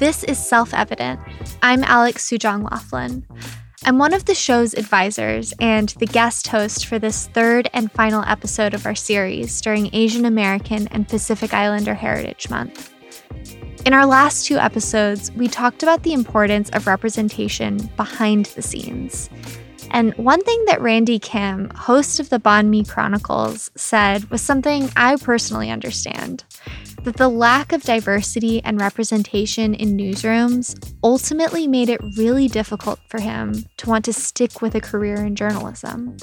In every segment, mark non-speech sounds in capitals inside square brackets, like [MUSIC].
This is Self Evident. I'm Alex Sujong Laughlin. I'm one of the show's advisors and the guest host for this third and final episode of our series during Asian American and Pacific Islander Heritage Month. In our last two episodes, we talked about the importance of representation behind the scenes. And one thing that Randy Kim, host of the Banh Mi Chronicles, said was something I personally understand that the lack of diversity and representation in newsrooms ultimately made it really difficult for him to want to stick with a career in journalism.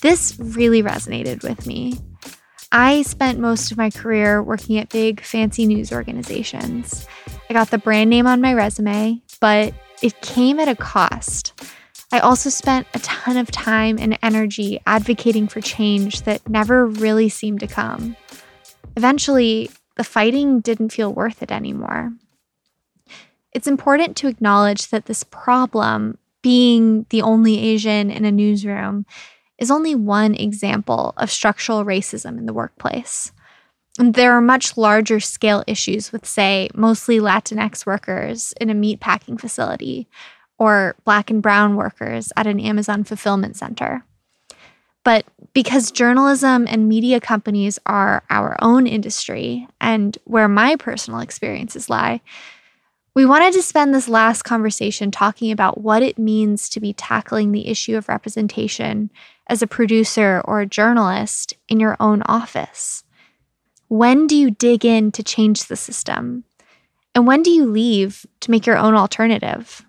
This really resonated with me. I spent most of my career working at big, fancy news organizations. I got the brand name on my resume, but it came at a cost. I also spent a ton of time and energy advocating for change that never really seemed to come. Eventually, the fighting didn't feel worth it anymore. It's important to acknowledge that this problem, being the only Asian in a newsroom, is only one example of structural racism in the workplace. And there are much larger scale issues with, say, mostly Latinx workers in a meat packing facility or Black and Brown workers at an Amazon fulfillment center. But because journalism and media companies are our own industry and where my personal experiences lie, we wanted to spend this last conversation talking about what it means to be tackling the issue of representation as a producer or a journalist in your own office. When do you dig in to change the system? And when do you leave to make your own alternative?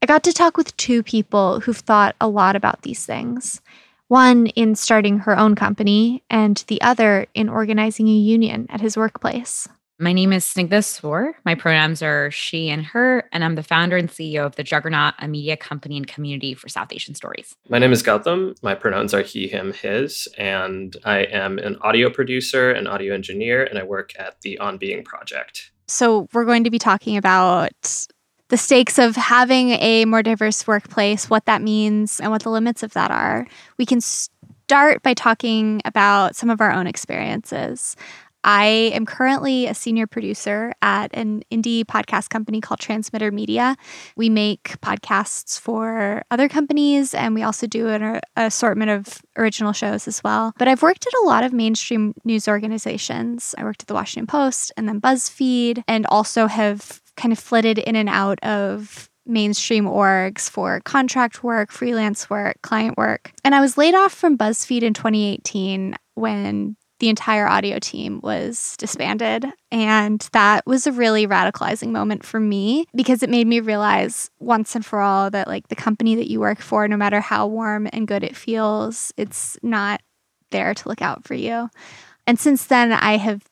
I got to talk with two people who've thought a lot about these things one in starting her own company, and the other in organizing a union at his workplace. My name is Snigdha Sur. My pronouns are she and her, and I'm the founder and CEO of the Juggernaut, a media company and community for South Asian stories. My name is Gautam. My pronouns are he, him, his, and I am an audio producer and audio engineer, and I work at the On Being Project. So, we're going to be talking about the stakes of having a more diverse workplace, what that means, and what the limits of that are. We can start by talking about some of our own experiences. I am currently a senior producer at an indie podcast company called Transmitter Media. We make podcasts for other companies and we also do an assortment of original shows as well. But I've worked at a lot of mainstream news organizations. I worked at the Washington Post and then BuzzFeed, and also have kind of flitted in and out of mainstream orgs for contract work, freelance work, client work. And I was laid off from BuzzFeed in 2018 when the entire audio team was disbanded. And that was a really radicalizing moment for me because it made me realize once and for all that, like, the company that you work for, no matter how warm and good it feels, it's not there to look out for you. And since then, I have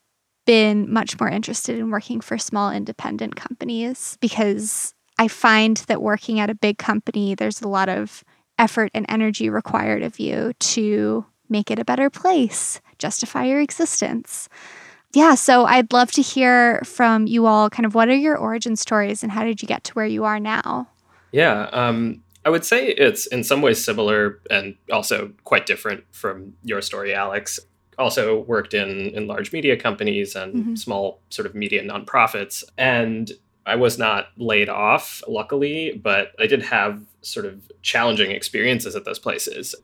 been much more interested in working for small independent companies because I find that working at a big company, there's a lot of effort and energy required of you to make it a better place, justify your existence. Yeah, so I'd love to hear from you all kind of what are your origin stories and how did you get to where you are now? Yeah, um, I would say it's in some ways similar and also quite different from your story, Alex also worked in in large media companies and mm-hmm. small sort of media nonprofits and I was not laid off luckily but I did have sort of challenging experiences at those places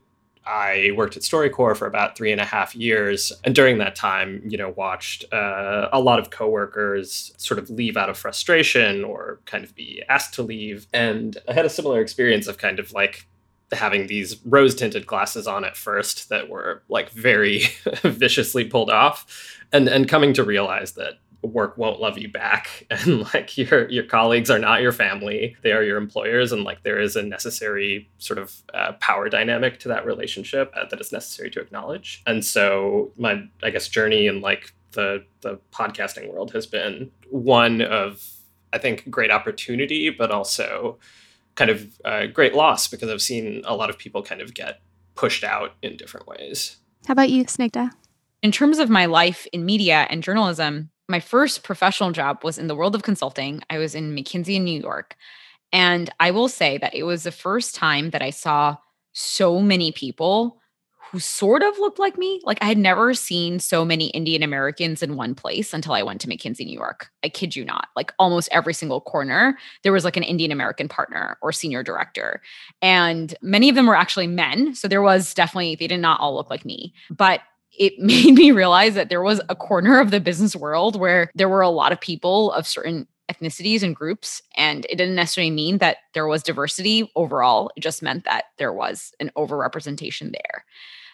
I worked at StoryCorps for about three and a half years, and during that time, you know, watched uh, a lot of coworkers sort of leave out of frustration or kind of be asked to leave. And I had a similar experience of kind of like having these rose tinted glasses on at first that were like very [LAUGHS] viciously pulled off and and coming to realize that work won't love you back [LAUGHS] and like your your colleagues are not your family they are your employers and like there is a necessary sort of uh, power dynamic to that relationship uh, that is necessary to acknowledge. And so my i guess journey in like the the podcasting world has been one of i think great opportunity but also kind of a great loss because I've seen a lot of people kind of get pushed out in different ways. How about you, Snigdha? In terms of my life in media and journalism, my first professional job was in the world of consulting. I was in McKinsey in New York. And I will say that it was the first time that I saw so many people who sort of looked like me. Like I had never seen so many Indian Americans in one place until I went to McKinsey New York. I kid you not. Like almost every single corner, there was like an Indian American partner or senior director. And many of them were actually men. So there was definitely, they did not all look like me. But it [LAUGHS] made me realize that there was a corner of the business world where there were a lot of people of certain ethnicities and groups. And it didn't necessarily mean that there was diversity overall. It just meant that there was an overrepresentation there.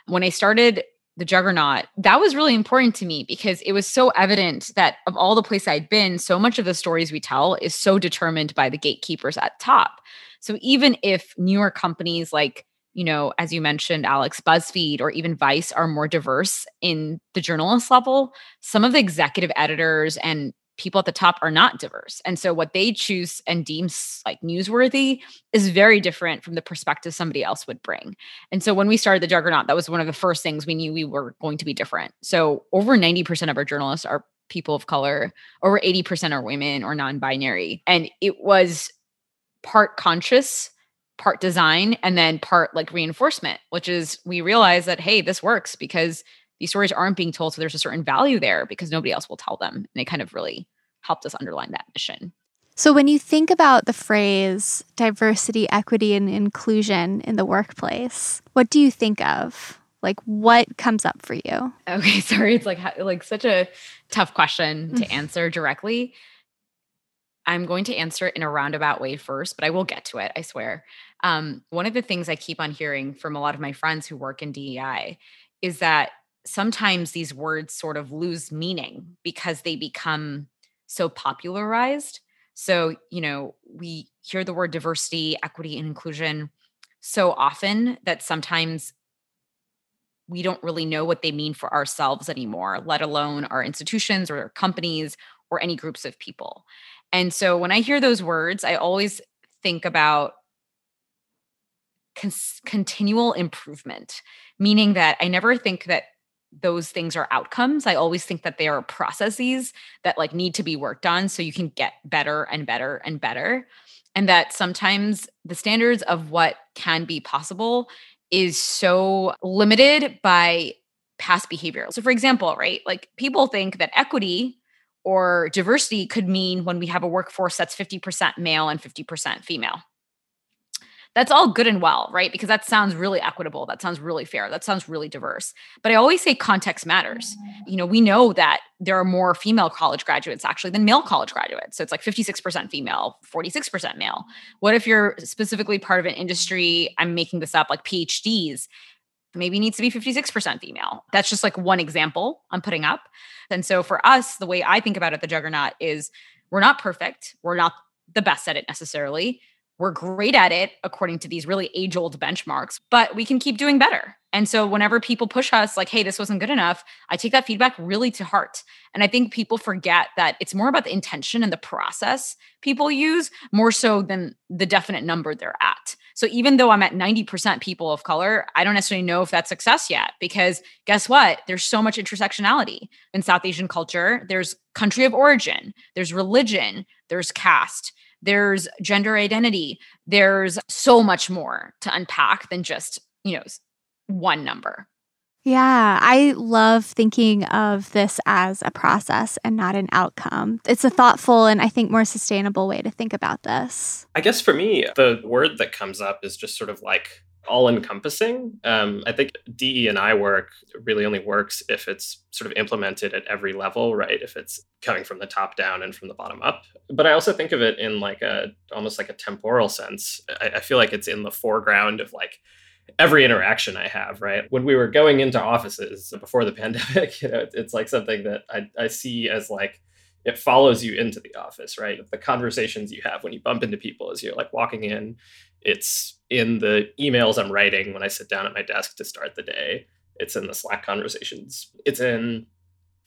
When I started the juggernaut, that was really important to me because it was so evident that of all the places I'd been, so much of the stories we tell is so determined by the gatekeepers at top. So even if newer companies like you know, as you mentioned, Alex, BuzzFeed or even Vice are more diverse in the journalist level. Some of the executive editors and people at the top are not diverse. And so what they choose and deem like newsworthy is very different from the perspective somebody else would bring. And so when we started the Juggernaut, that was one of the first things we knew we were going to be different. So over 90% of our journalists are people of color, over 80% are women or non-binary. And it was part conscious part design and then part like reinforcement, which is we realize that, hey, this works because these stories aren't being told. So there's a certain value there because nobody else will tell them. And it kind of really helped us underline that mission. So, when you think about the phrase diversity, equity, and inclusion in the workplace, what do you think of? Like, what comes up for you? Okay, [LAUGHS] sorry, it's like like such a tough question to [LAUGHS] answer directly. I'm going to answer it in a roundabout way first, but I will get to it, I swear. Um, one of the things I keep on hearing from a lot of my friends who work in DEI is that sometimes these words sort of lose meaning because they become so popularized. So, you know, we hear the word diversity, equity, and inclusion so often that sometimes we don't really know what they mean for ourselves anymore, let alone our institutions or our companies or any groups of people. And so when I hear those words, I always think about continual improvement, meaning that I never think that those things are outcomes. I always think that they are processes that like need to be worked on so you can get better and better and better. And that sometimes the standards of what can be possible is so limited by past behavior. So for example, right? Like people think that equity or diversity could mean when we have a workforce that's 50% male and 50% female. That's all good and well, right? Because that sounds really equitable. That sounds really fair. That sounds really diverse. But I always say context matters. You know, we know that there are more female college graduates actually than male college graduates. So it's like 56% female, 46% male. What if you're specifically part of an industry, I'm making this up, like PhDs, maybe needs to be 56% female. That's just like one example I'm putting up. And so for us, the way I think about it, the juggernaut is we're not perfect. We're not the best at it necessarily. We're great at it according to these really age old benchmarks, but we can keep doing better. And so whenever people push us like, hey, this wasn't good enough, I take that feedback really to heart. And I think people forget that it's more about the intention and the process people use more so than the definite number they're at. So even though I'm at 90% people of color, I don't necessarily know if that's success yet because guess what? There's so much intersectionality in South Asian culture. There's country of origin, there's religion, there's caste, there's gender identity. There's so much more to unpack than just, you know, one number. Yeah, I love thinking of this as a process and not an outcome. It's a thoughtful and I think more sustainable way to think about this. I guess for me, the word that comes up is just sort of like all encompassing. Um, I think DE and I work really only works if it's sort of implemented at every level, right? If it's coming from the top down and from the bottom up. But I also think of it in like a almost like a temporal sense. I, I feel like it's in the foreground of like every interaction I have, right? When we were going into offices before the [LAUGHS] pandemic, you know, it's like something that I, I see as like it follows you into the office, right? The conversations you have when you bump into people as you're like walking in, it's in the emails I'm writing when I sit down at my desk to start the day. It's in the Slack conversations. It's in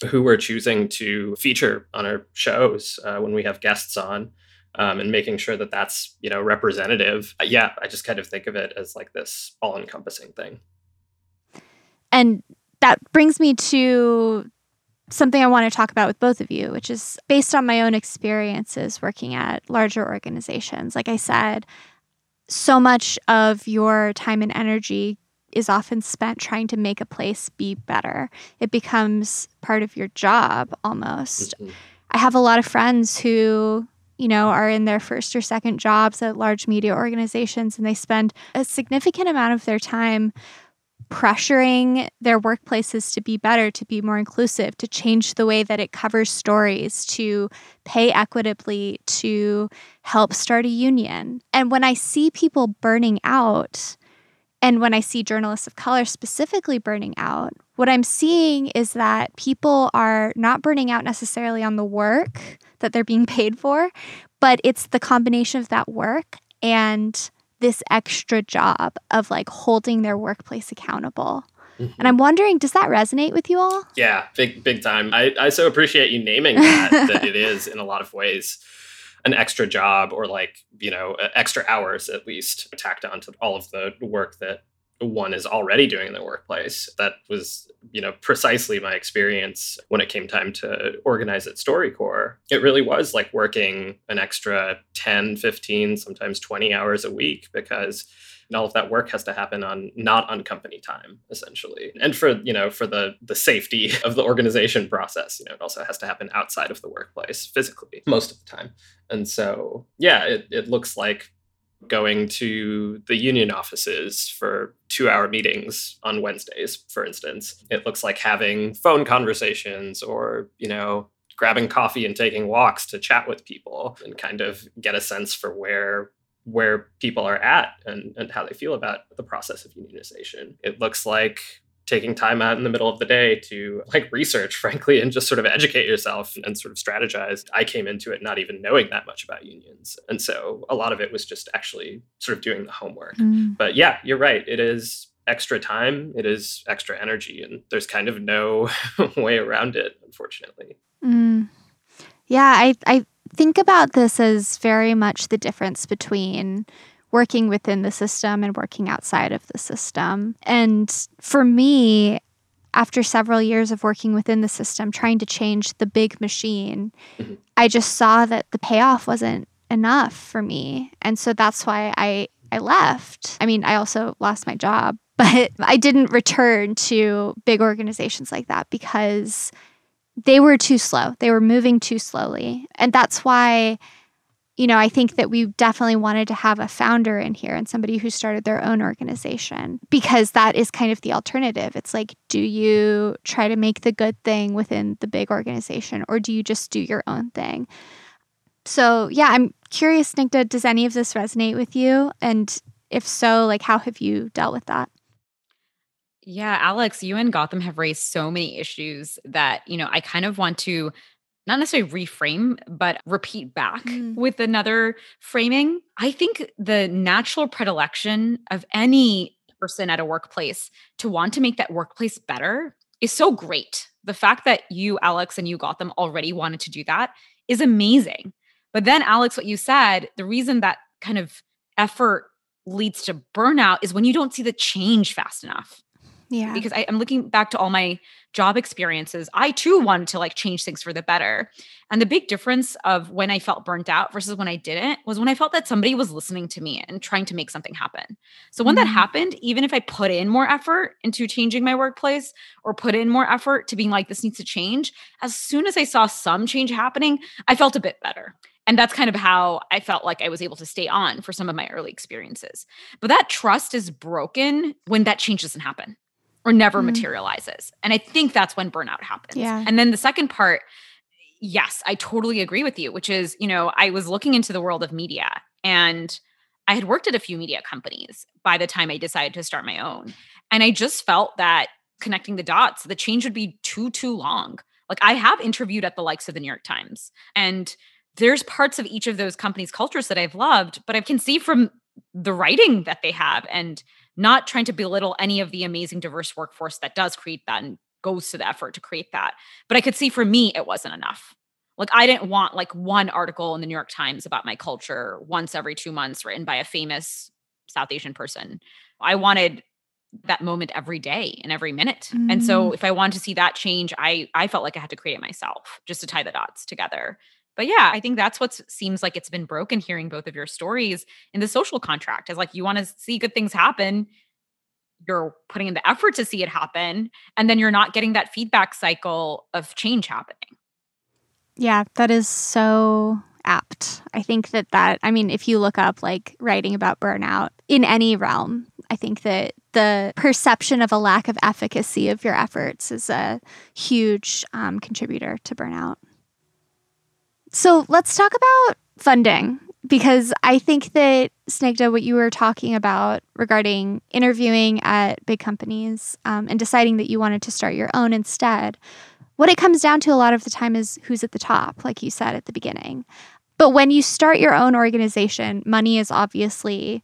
who we're choosing to feature on our shows uh, when we have guests on um, and making sure that that's you know representative uh, yeah i just kind of think of it as like this all-encompassing thing and that brings me to something i want to talk about with both of you which is based on my own experiences working at larger organizations like i said so much of your time and energy is often spent trying to make a place be better. It becomes part of your job almost. Mm-hmm. I have a lot of friends who, you know, are in their first or second jobs at large media organizations and they spend a significant amount of their time pressuring their workplaces to be better, to be more inclusive, to change the way that it covers stories, to pay equitably, to help start a union. And when I see people burning out, and when I see journalists of color specifically burning out, what I'm seeing is that people are not burning out necessarily on the work that they're being paid for, but it's the combination of that work and this extra job of like holding their workplace accountable. Mm-hmm. And I'm wondering, does that resonate with you all? Yeah, big, big time. I, I so appreciate you naming [LAUGHS] that, that it is in a lot of ways an extra job or like, you know, extra hours at least tacked onto all of the work that one is already doing in the workplace. That was, you know, precisely my experience when it came time to organize at StoryCorps. It really was like working an extra 10, 15, sometimes 20 hours a week because all of that work has to happen on not on company time essentially and for you know for the the safety [LAUGHS] of the organization process you know it also has to happen outside of the workplace physically most of the time and so yeah it, it looks like going to the union offices for two hour meetings on Wednesdays, for instance. It looks like having phone conversations or, you know, grabbing coffee and taking walks to chat with people and kind of get a sense for where where people are at and, and how they feel about the process of unionization. It looks like taking time out in the middle of the day to like research frankly and just sort of educate yourself and sort of strategize. I came into it not even knowing that much about unions. And so a lot of it was just actually sort of doing the homework. Mm. but yeah you're right. It is extra time. It is extra energy. And there's kind of no [LAUGHS] way around it unfortunately. Mm. yeah i i think about this as very much the difference between working within the system and working outside of the system. And for me, after several years of working within the system, trying to change the big machine. I just saw that the payoff wasn't enough for me. And so that's why I, I left. I mean, I also lost my job, [LAUGHS] but I didn't return to big organizations like that because they were too slow. They were moving too slowly. And that's why you know, I think that we definitely wanted to have a founder in here and somebody who started their own organization because that is kind of the alternative. It's like, do you try to make the good thing within the big organization or do you just do your own thing? So, yeah, I'm curious, Snigdha, does any of this resonate with you? And if so, like, how have you dealt with that? Yeah, Alex, you and Gautam have raised so many issues that, you know, I kind of want to not necessarily reframe, but repeat back mm. with another framing. I think the natural predilection of any person at a workplace to want to make that workplace better is so great. The fact that you, Alex, and you Gautam already wanted to do that is amazing. But then, Alex, what you said, the reason that kind of effort leads to burnout is when you don't see the change fast enough. Yeah. Because I, am looking back to all my job experiences. I too wanted to like change things for the better. And the big difference of when I felt burnt out versus when I didn't was when I felt that somebody was listening to me and trying to make something happen. So when mm-hmm. that happened, even if I put in more effort into changing my workplace or put in more effort to being like, this needs to change, as soon as I saw some change happening, I felt a bit better. And that's kind of how I felt like I was able to stay on for some of my early experiences. But that trust is broken when that change doesn't happen or never mm. materializes. And I think that's when burnout happens. Yeah. And then the second part, yes, I totally agree with you, which is, you know, I was looking into the world of media and I had worked at a few media companies by the time I decided to start my own. And I just felt that connecting the dots, the change would be too, too long. Like I have interviewed at the likes of the New York Times and there's parts of each of those companies' cultures that I've loved, but I can see from the writing that they have and not trying to belittle any of the amazing diverse workforce that does create that and goes to the effort to create that. But I could see for me, it wasn't enough. Like I didn't want like one article in the New York Times about my culture once every two months written by a famous South Asian person. I wanted that moment every day and every minute. Mm. And so mm. if I wanted to see that change, I I felt like I had to create it myself just to tie the dots together. But yeah, I think that's what seems like it's been broken hearing both of your stories in the social contract. Is like you want to see good things happen, you're putting in the effort to see it happen and then you're not getting that feedback cycle of change happening yeah that is so apt i think that that i mean if you look up like writing about burnout in any realm i think that the perception of a lack of efficacy of your efforts is a huge um, contributor to burnout so let's talk about funding because I think that Snigdha, what you were talking about regarding interviewing at big companies um, and deciding that you wanted to start your own instead, what it comes down to a lot of the time is who's at the top, like you said at the beginning. But when you start your own organization, money is obviously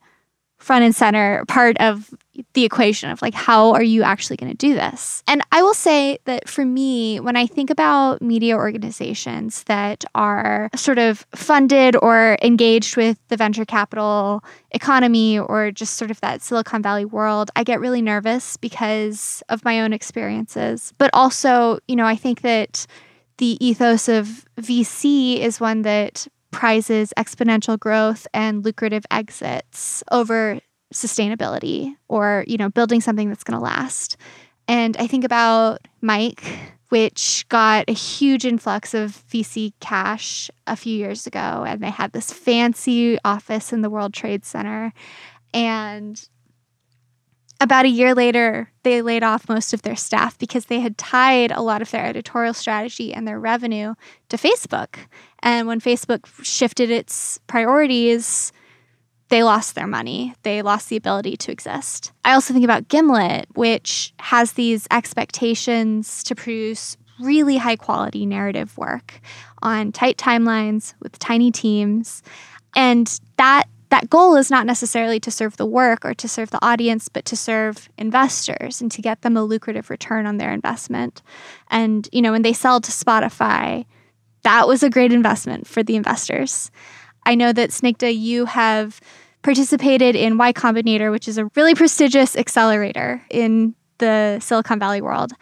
front and center part of the equation of like how are you actually going to do this? And i will say that for me when i think about media organizations that are sort of funded or engaged with the venture capital economy or just sort of that silicon valley world i get really nervous because of my own experiences. But also you know i think that the ethos of vc is one that prizes exponential growth and lucrative exits over sustainability or you know building something that's going to last and i think about Mic which got a huge influx of vc cash a few years ago and they had this fancy office in the world trade center and about a year later, they laid off most of their staff because they had tied a lot of their editorial strategy and their revenue to Facebook. And when Facebook shifted its priorities, they lost their money. They lost the ability to exist. I also think about Gimlet, which has these expectations to produce really high quality narrative work on tight timelines with tiny teams. And that that goal is not necessarily to serve the work or to serve the audience, but to serve investors and to get them a lucrative return on their investment. And, you know, when they sell to Spotify, that was a great investment for the investors. I know that Snigdha, you have participated in Y Combinator, which is a really prestigious accelerator in the Silicon Valley world.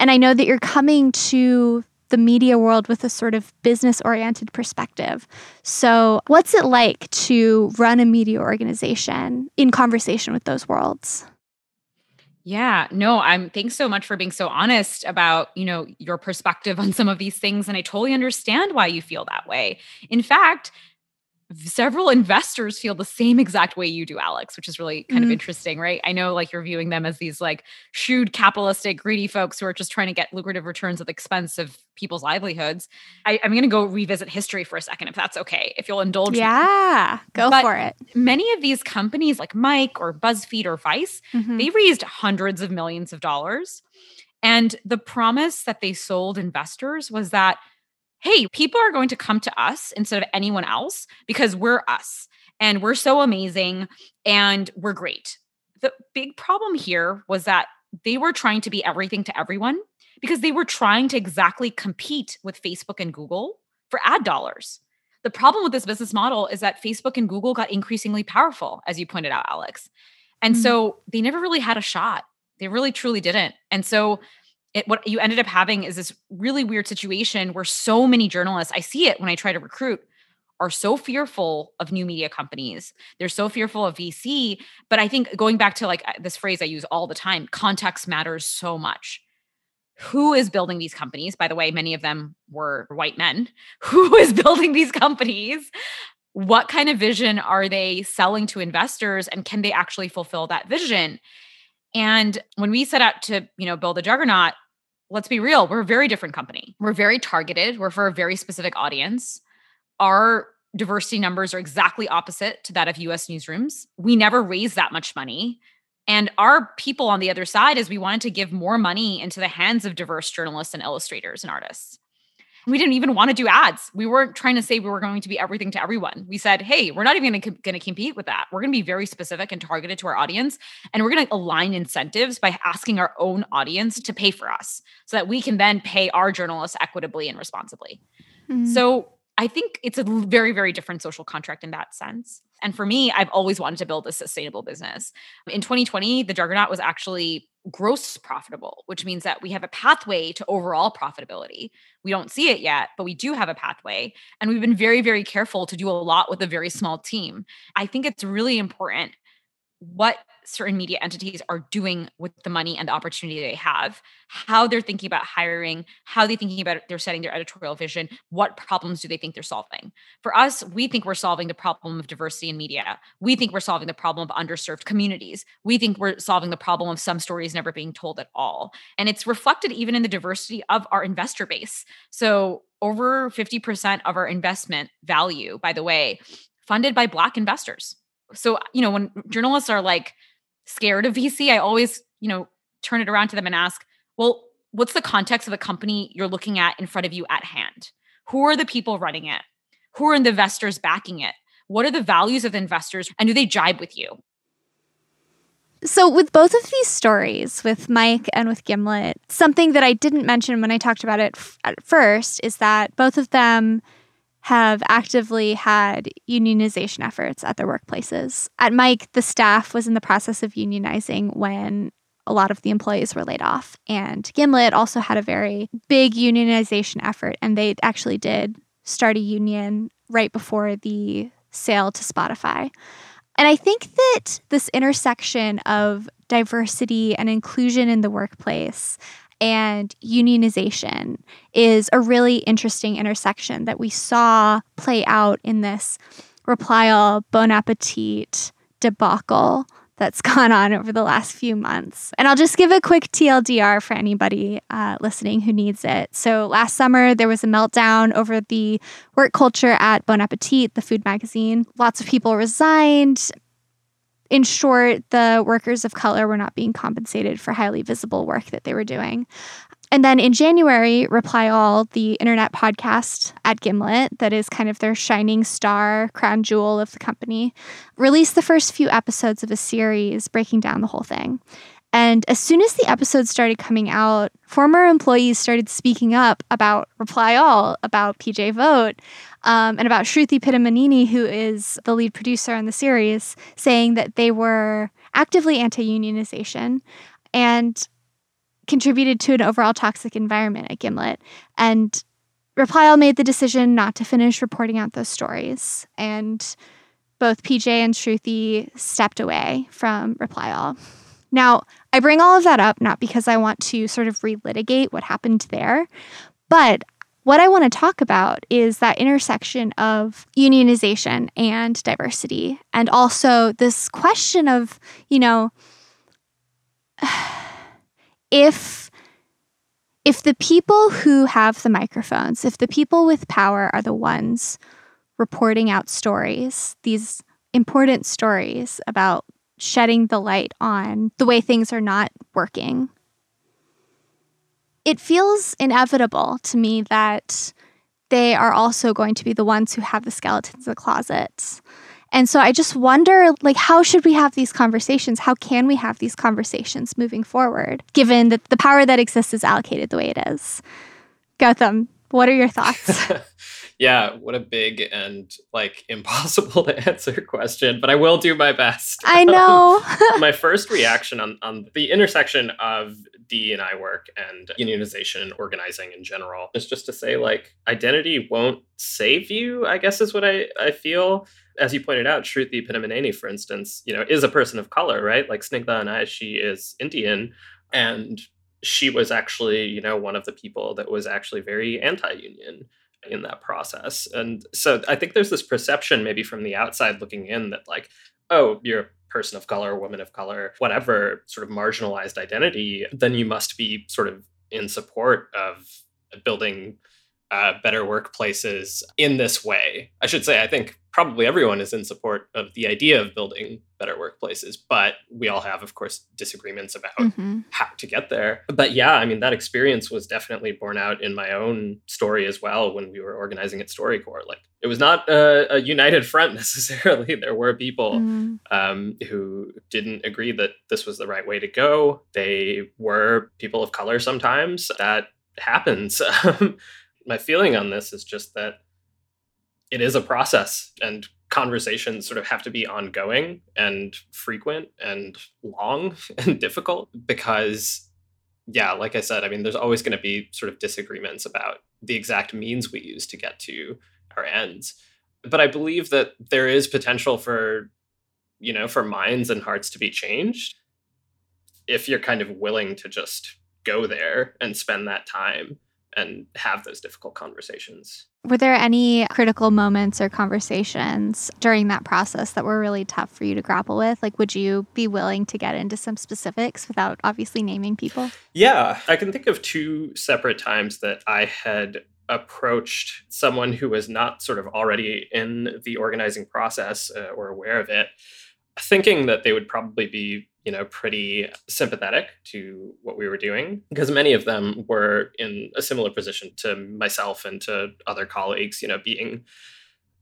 And I know that you're coming to the media world with a sort of business oriented perspective. So, what's it like to run a media organization in conversation with those worlds? Yeah, no, I'm thanks so much for being so honest about, you know, your perspective on some of these things and I totally understand why you feel that way. In fact, several investors feel the same exact way you do alex which is really kind mm-hmm. of interesting right i know like you're viewing them as these like shrewd capitalistic greedy folks who are just trying to get lucrative returns at the expense of people's livelihoods I, am going to go revisit history for a second if that's okay if you'll indulge me. yeah me. go but for it many of these companies like Mic or buzzfeed or vice mm-hmm. they raised hundreds of millions of dollars and the promise that they sold investors was that hey, people are going to come to us instead of anyone else because we're us and we're so amazing and we're great. The big problem here was that they were trying to be everything to everyone because they were trying to exactly compete with Facebook and Google for ad dollars. The problem with this business model is that Facebook and Google got increasingly powerful, as you pointed out, Alex. And mm-hmm. so they never really had a shot. They really truly didn't. And so it, what you ended up having is this really weird situation where so many journalists, I see it when I try to recruit, are so fearful of new media companies. They're so fearful of VC. But I think going back to like this phrase I use all the time context matters so much. Who is building these companies? By the way, many of them were white men. [LAUGHS] Who is building these companies? What kind of vision are they selling to investors? And can they actually fulfill that vision? And when we set out to, you know, build a juggernaut, let's be real, we're a very different company. We're very targeted, we're for a very specific audience. Our diversity numbers are exactly opposite to that of US newsrooms. We never raised that much money. And our people on the other side is we wanted to give more money into the hands of diverse journalists and illustrators and artists we didn't even want to do ads. We weren't trying to say we were going to be everything to everyone. We said, hey, we're not even going to compete with that. We're going to be very specific and targeted to our audience. And we're going to align incentives by asking our own audience to pay for us so that we can then pay our journalists equitably and responsibly. Mm-hmm. So I think it's a very, very different social contract in that sense. And for me, I've always wanted to build a sustainable business. In 2020, the Juggernaut was actually gross profitable, which means that we have a pathway to overall profitability. We don't see it yet, but we do have a pathway. And we've been very, very careful to do a lot with a very small team. I think it's really important what certain media entities are doing with the money and the opportunity they have, how they're thinking about hiring, how they're thinking about they're setting their editorial vision, what problems do they think they're solving. For us, we think we're solving the problem of diversity in media. We think we're solving the problem of underserved communities. We think we're solving the problem of some stories never being told at all. And it's reflected even in the diversity of our investor base. So over 50% of our investment value, by the way, funded by Black investors so you know when journalists are like scared of vc i always you know turn it around to them and ask well what's the context of the company you're looking at in front of you at hand? Who are the people running it? Who are the investors backing it? What are the values of the investors and do they jibe with you? So, with both of these stories, with Mic and with Gimlet, something that I didn't mention when I talked about it f- at first is that both of them have actively had unionization efforts at their workplaces. At Mic, the staff was in the process of unionizing when a lot of the employees were laid off. And Gimlet also had a very big unionization effort, and they actually did start a union right before the sale to Spotify. And I think that this intersection of diversity and inclusion in the workplace and unionization is a really interesting intersection that we saw play out in this reply all bon appetit debacle that's [LAUGHS] gone on over the last few months. And I'll just give a quick TLDR for anybody uh, listening who needs it. So, last summer, there was a meltdown over the work culture at Bon Appetit, the food magazine. Lots of people resigned in short, the workers of color were not being compensated for highly visible work that they were doing. And then in January, Reply All, the internet podcast at Gimlet, that is kind of their shining star, crown jewel of the company, released the first few episodes of a series breaking down the whole thing. And as soon as the episodes started coming out, former employees started speaking up about Reply All, about PJ Vogt, um, and about Sruthi Pinnamaneni, who is the lead producer on the series, saying that they were actively anti unionization and contributed to an overall toxic environment at Gimlet. And Reply All made the decision not to finish reporting out those stories. And both PJ and Sruthi stepped away from Reply All. Now, I bring all of that up not because I want to sort of relitigate what happened there, but what I want to talk about is that intersection of unionization and diversity, and also this question of, you know, [SIGHS] if if the people who have the microphones, if the people with power are the ones reporting out stories, these important stories about shedding the light on the way things are not working. It feels inevitable to me that they are also going to be the ones who have the skeletons in the closets. And so I just wonder like how should we have these conversations? How can we have these conversations moving forward given that the power that exists is allocated the way it is? Gautam, what are your thoughts? [LAUGHS] yeah, what a big and like [LAUGHS] impossible to answer question, but I will do my best. I know. Um, [LAUGHS] my first reaction on, on the intersection of D and I work and unionization and organizing in general is just to say like identity won't save you, I guess is what I, I feel. As you pointed out, Sruthi Pinnamaneni, for instance, you know, is a person of color, right? Like Snigdha and I, she is Indian and she was actually, you know, one of the people that was actually very anti-union in that process. And so I think there's this perception maybe from the outside looking in that like, oh, you're person of color, woman of color, whatever sort of marginalized identity, then you must be sort of in support of building uh, better workplaces in this way. I should say, I think probably everyone is in support of the idea of building better workplaces, but we all have, of course, disagreements about mm-hmm. how to get there. But yeah, I mean, that experience was definitely borne out in my own story as well when we were organizing at StoryCorps. Like, it was not a, a united front [LAUGHS] necessarily. there were people mm-hmm. um, who didn't agree that this was the right way to go. They were people of color sometimes. That happens. [LAUGHS] my feeling on this is just that it is a process and conversations sort of have to be ongoing and frequent and long [LAUGHS] and difficult because yeah like i said i mean there's always going to be sort of disagreements about the exact means we use to get to our ends. But i believe that there is potential for you know, for minds and hearts to be changed if you're kind of willing to just go there and spend that time and have those difficult conversations. Were there any critical moments or conversations during that process that were really tough for you to grapple with? Like, would you be willing to get into some specifics without obviously naming people? Yeah, I can think of two separate times that I had approached someone who was not sort of already in the organizing process uh, or aware of it, thinking that they would probably be you know, pretty sympathetic to what we were doing because many of them were in a similar position to myself and to other colleagues, you know, being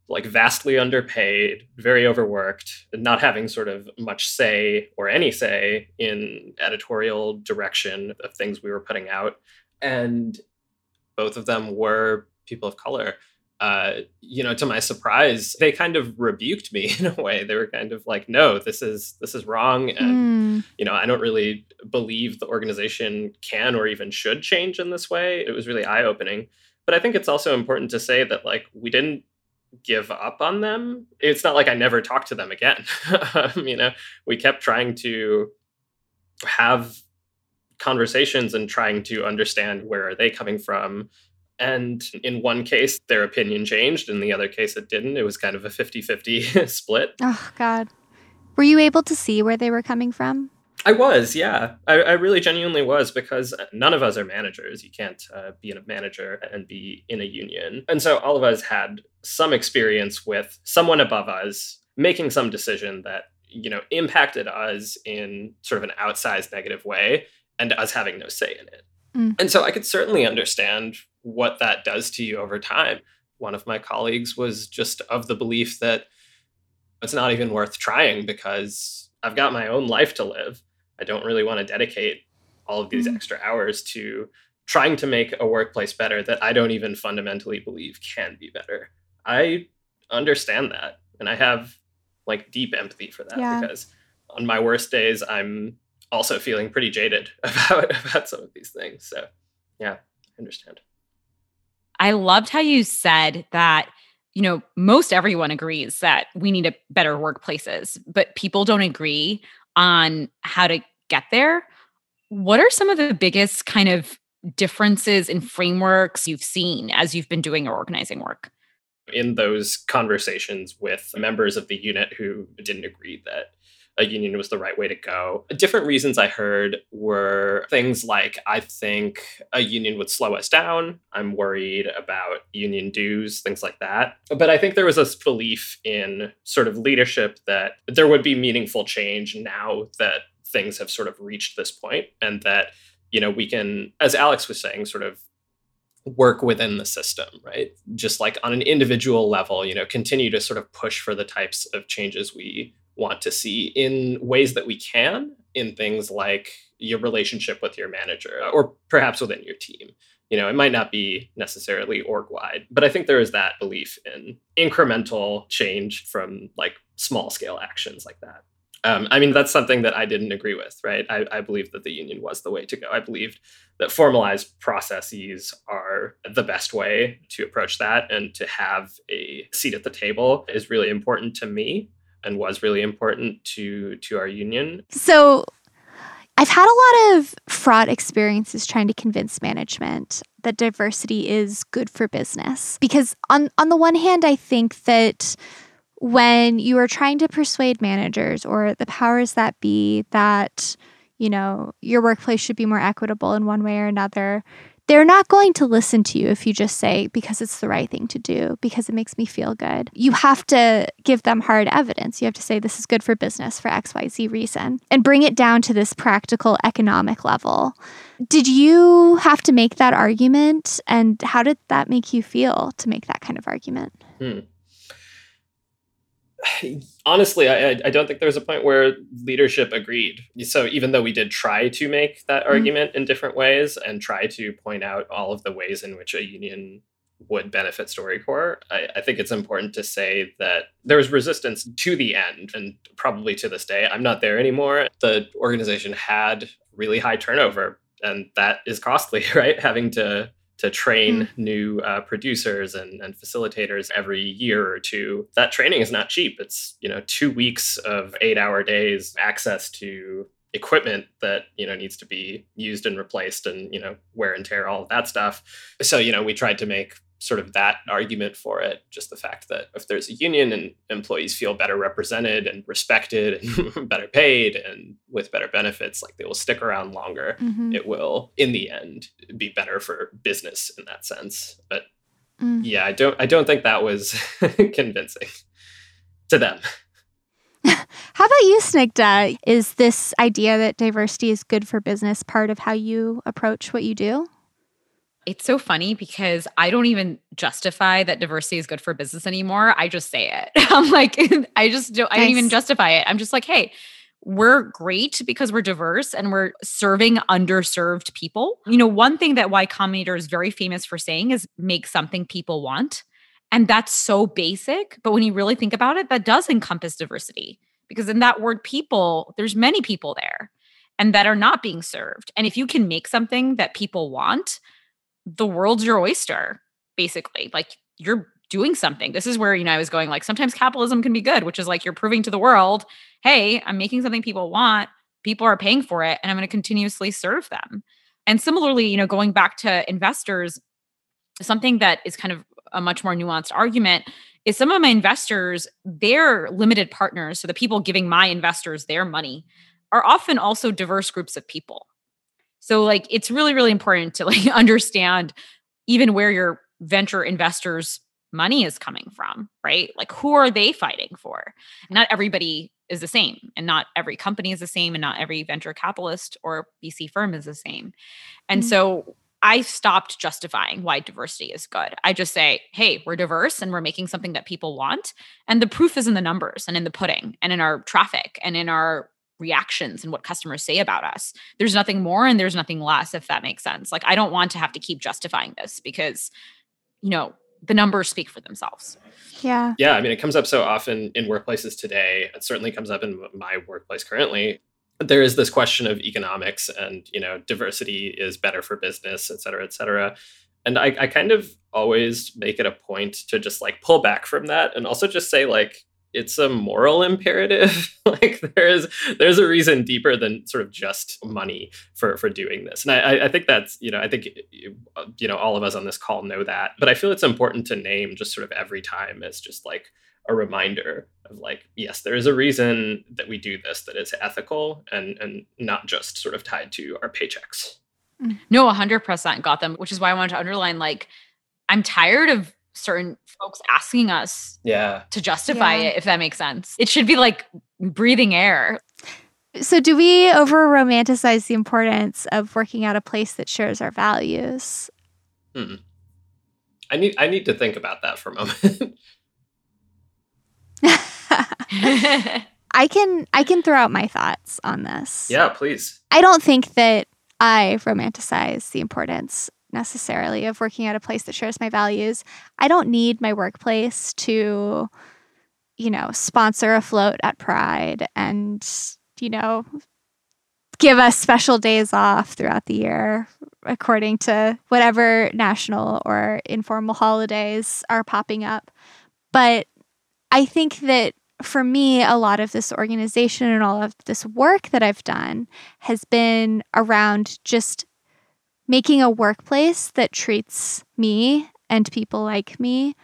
like vastly underpaid, very overworked, not having sort of much say or any say in editorial direction of things we were putting out. And both of them were people of color uh, you know, to my surprise, they kind of rebuked me [LAUGHS] in a way. They were kind of like, "No, this is this is wrong," and mm. you know, I don't really believe the organization can or even should change in this way. It was really eye opening. But I think it's also important to say that like we didn't give up on them. It's not like I never talked to them again. [LAUGHS] um, you know, we kept trying to have conversations and trying to understand where are they coming from and in one case, their opinion changed. In the other case, it didn't. It was kind of a 50 50 [LAUGHS] split. Oh, God. Were you able to see where they were coming from? I was, yeah. I, I really genuinely was because none of us are managers. You can't uh, be a manager and be in a union. And so all of us had some experience with someone above us making some decision that, you know, impacted us in sort of an outsized negative way and us having no say in it. Mm. And so I could certainly understand what that does to you over time. One of my colleagues was just of the belief that it's not even worth trying because I've got my own life to live. I don't really want to dedicate all of these mm. extra hours to trying to make a workplace better that I don't even fundamentally believe can be better. I understand that. And I have like deep empathy for that yeah. because on my worst days, I'm also feeling pretty jaded [LAUGHS] about, about some of these things. So, yeah, I understand. I loved how you said that, you know, most everyone agrees that we need a better workplaces, but people don't agree on how to get there. What are some of the biggest kind of differences in frameworks you've seen as you've been doing your organizing work? In those conversations with members of the unit who didn't agree that a union was the right way to go. Different reasons I heard were things like I think a union would slow us down. I'm worried about union dues, things like that. But I think there was this belief in sort of leadership that there would be meaningful change now that things have sort of reached this point and that you know we can as alex was saying sort of work within the system, right? Just like on an individual level, you know, continue to sort of push for the types of changes we want to see in ways that we can in things like your relationship with your manager or perhaps within your team. You know, it might not be necessarily org wide, but I think there is that belief in incremental change from like small scale actions like that. Um, I mean, that's something that I didn't agree with, right? I, I believe that the union was the way to go. I believed that formalized processes are the best way to approach that and to have a seat at the table is really important to me and was really important to to our union. So I've had a lot of fraught experiences trying to convince management that diversity is good for business. Because on on the one hand, I think that when you are trying to persuade managers or the powers that be that you know your workplace should be more equitable in one way or another they're not going to listen to you if you just say, because it's the right thing to do, because it makes me feel good. You have to give them hard evidence. You have to say, this is good for business for XYZ reason, and bring it down to this practical economic level. Did you have to make that argument? And how did that make you feel to make that kind of argument? Hmm honestly, I, I don't think there's a point where leadership agreed. So even though we did try to make that mm-hmm. argument in different ways and try to point out all of the ways in which a union would benefit StoryCorps, I, I think it's important to say that there was resistance to the end and probably to this day. I'm not there anymore. The organization had really high turnover and that is costly, [LAUGHS] right? Having to to train mm. new uh, producers and, and facilitators every year or two. That training is not cheap. It's you know two weeks of eight hour days, access to equipment that you know needs to be used and replaced, and you know wear and tear, all of that stuff. So you know we tried to make sort of that argument for it just the fact that if there's a union and employees feel better represented and respected and [LAUGHS] better paid and with better benefits like they will stick around longer. Mm-hmm. it will in the end be better for business in that sense. But mm. yeah i don't i don't think that was [LAUGHS] convincing to them. [LAUGHS] How about you snigdha is this idea that diversity is good for business part of how you approach what you do it's so funny because I don't even justify that diversity is good for business anymore. I just say it. [LAUGHS] I'm like, [LAUGHS] I just don't, nice. I don't even justify it. I'm just like, hey, we're great because we're diverse and we're serving underserved people. You know, one thing that Y Combinator is very famous for saying is make something people want. And that's so basic. But when you really think about it, that does encompass diversity because in that word people, there's many people there and that are not being served. And if you can make something that people want, the world's your oyster, basically. Like you're doing something. This is where, you know, I was going like sometimes capitalism can be good, which is like you're proving to the world, hey, I'm making something people want, people are paying for it, and I'm going to continuously serve them. And similarly, you know, going back to investors, something that is kind of a much more nuanced argument is some of my investors, they're limited partners. So the people giving my investors their money are often also diverse groups of people. So like it's really really important to like [LAUGHS] understand even where your venture investors money is coming from, right? Like who are they fighting for? Not everybody is the same and not every company is the same and not every venture capitalist or VC firm is the same. And mm-hmm. so I stopped justifying why diversity is good. I just say, hey, we're diverse and we're making something that people want. And the proof is in the numbers and in the pudding and in our traffic and in our reactions and what customers say about us. There's nothing more and there's nothing less, if that makes sense. Like, I don't want to have to keep justifying this because, you know, the numbers speak for themselves. Yeah. Yeah. I mean, it comes up so often in workplaces today. It certainly comes up in my workplace currently. There is this question of economics and, you know, diversity is better for business, et cetera, et cetera. And I, I kind of always make it a point to just like pull back from that and also just say, like, it's a moral imperative. [LAUGHS] Like there's there's a reason deeper than sort of just money for for doing this. And I, I think that's you know i think you know all of us on this call know that. But i feel it's important to name just sort of every time as just like a reminder of like yes there is a reason that we do this that it's ethical and and not just sort of tied to our paychecks. Mm. no 100% Gautam which is why i wanted to underline like i'm tired of certain folks asking us yeah. to justify yeah. it if that makes sense. It should be like breathing air. So do we over romanticize the importance of working at a place that shares our values? Hmm. i need i need to think about that for a moment. [LAUGHS] I can i can throw out my thoughts on this. Yeah please. I don't think that i romanticize the importance necessarily of working at a place that shares my values. I don't need my workplace to, you know, sponsor a float at Pride and, you know, give us special days off throughout the year according to whatever national or informal holidays are popping up. But I think that for me, a lot of this organization and all of this work that I've done has been around just making a workplace that treats me and people like me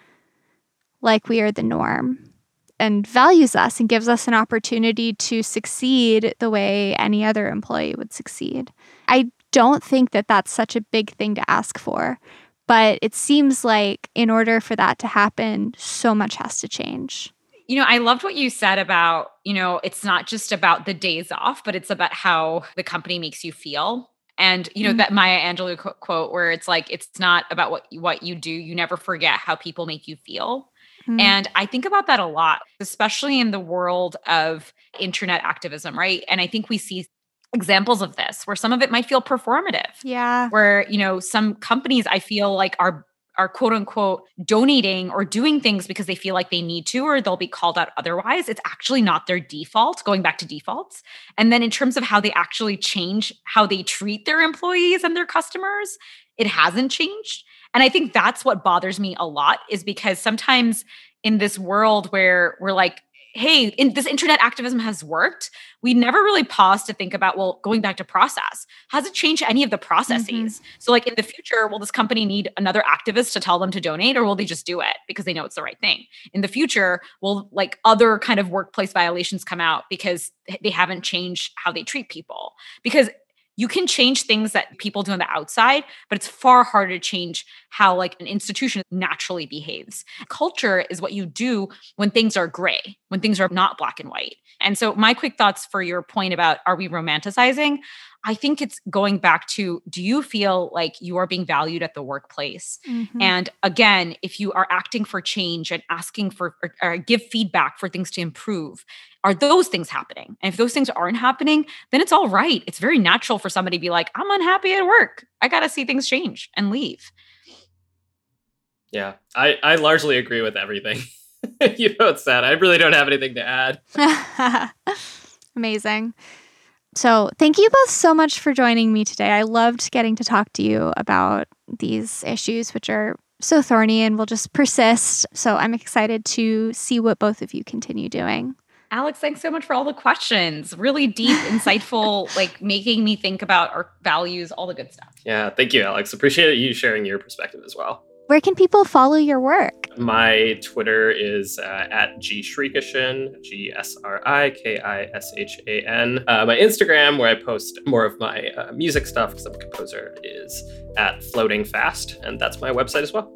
like we are the norm and values us and gives us an opportunity to succeed the way any other employee would succeed. I don't think that that's such a big thing to ask for, but it seems like in order for that to happen, so much has to change. You know, I loved what you said about, you know, it's not just about the days off, but it's about how the company makes you feel and you know mm-hmm. that Maya Angelou quote where it's like it's not about what what you do, you never forget how people make you feel. Mm-hmm. And I think about that a lot, especially in the world of internet activism, right? And I think we see examples of this where some of it might feel performative. Yeah. Where, you know, some companies I feel like are are quote unquote donating or doing things because they feel like they need to or they'll be called out otherwise it's actually not their default going back to defaults and then in terms of how they actually change how they treat their employees and their customers it hasn't changed. And I think that's what bothers me a lot is because sometimes in this world where we're like, hey, in, this internet activism has worked, we never really pause to think about, well, going back to process, has it changed any of the processes? Mm-hmm. So, like in the future, will this company need another activist to tell them to donate, or will they just do it because they know it's the right thing? In the future, will like other kind of workplace violations come out because they haven't changed how they treat people? Because you can change things that people do on the outside but it's far harder to change how like an institution naturally behaves. Culture is what you do when things are gray when things are not black and white. And so my quick thoughts for your point about are we romanticizing I think it's going back to do you feel like you are being valued at the workplace? Mm-hmm. And again, if you are acting for change and asking for or, or, give feedback for things to improve, are those things happening? And if those things aren't happening, then it's all right. It's very natural for somebody to be like, I'm unhappy at work. I got to see things change and leave. Yeah, I, I largely agree with everything. [LAUGHS] you know, it's sad. I really don't have anything to add. [LAUGHS] Amazing. So, thank you both so much for joining me today. I loved getting to talk to you about these issues, which are so thorny and will just persist. So, I'm excited to see what both of you continue doing. Alex, thanks so much for all the questions. Really deep, [LAUGHS] insightful, like making me think about our values, all the good stuff. Yeah, thank you, Alex. Appreciate you sharing your perspective as well. Where can people follow your work? My Twitter is uh, at G G S R I K I S H A N. Uh, my Instagram, where I post more of my uh, music stuff because I'm a composer, is at Floating Fast, and that's my website as well.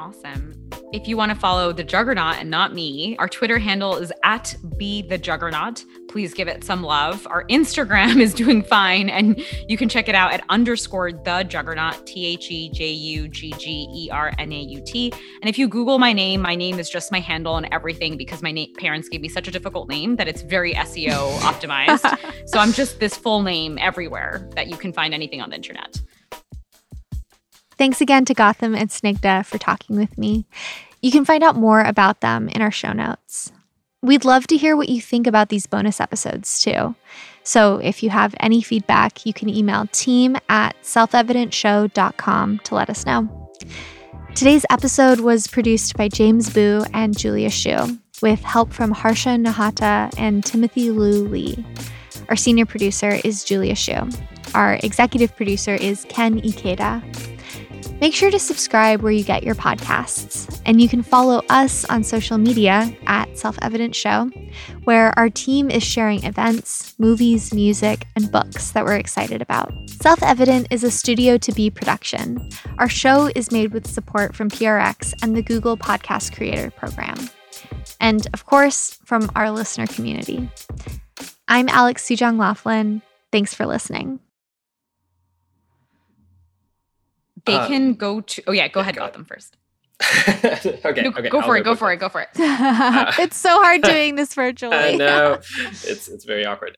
Awesome. If you want to follow the Juggernaut and not me, our Twitter handle is at Be the Juggernaut. Please give it some love. Our Instagram [LAUGHS] is doing fine, and you can check it out at underscore the Juggernaut, T H E J U G G E R N A U T. And if you Google my name, my name is just my handle and everything because my na- parents gave me such a difficult name that it's very SEO optimized. [LAUGHS] so I'm just this full name everywhere that you can find anything on the internet. Thanks again to Gautam and Snigdha for talking with me. You can find out more about them in our show notes. We'd love to hear what you think about these bonus episodes too. So if you have any feedback, you can email team at selfevidentshow.com to let us know. Today's episode was produced by James Boo and Julia Shu, with help from Harsha Nahata and Timothy Liu Lee. Our senior producer is Julia Shu. Our executive producer is Ken Ikeda. Make sure to subscribe where you get your podcasts, and you can follow us on social media at Self Evident Show, where our team is sharing events, movies, music, and books that we're excited about. Self Evident is a Studio to Be production. Our show is made with support from PRX and the Google Podcast Creator Program. And of course, from our listener community. I'm Alex Sujong Laughlin. Thanks for listening they uh, can go to. Oh yeah, go ahead, Gautam first. [LAUGHS] okay, no, okay, go for it. Go, go for it. Go for it. [LAUGHS] [LAUGHS] it's so hard doing this virtually. I know it's it's very awkward.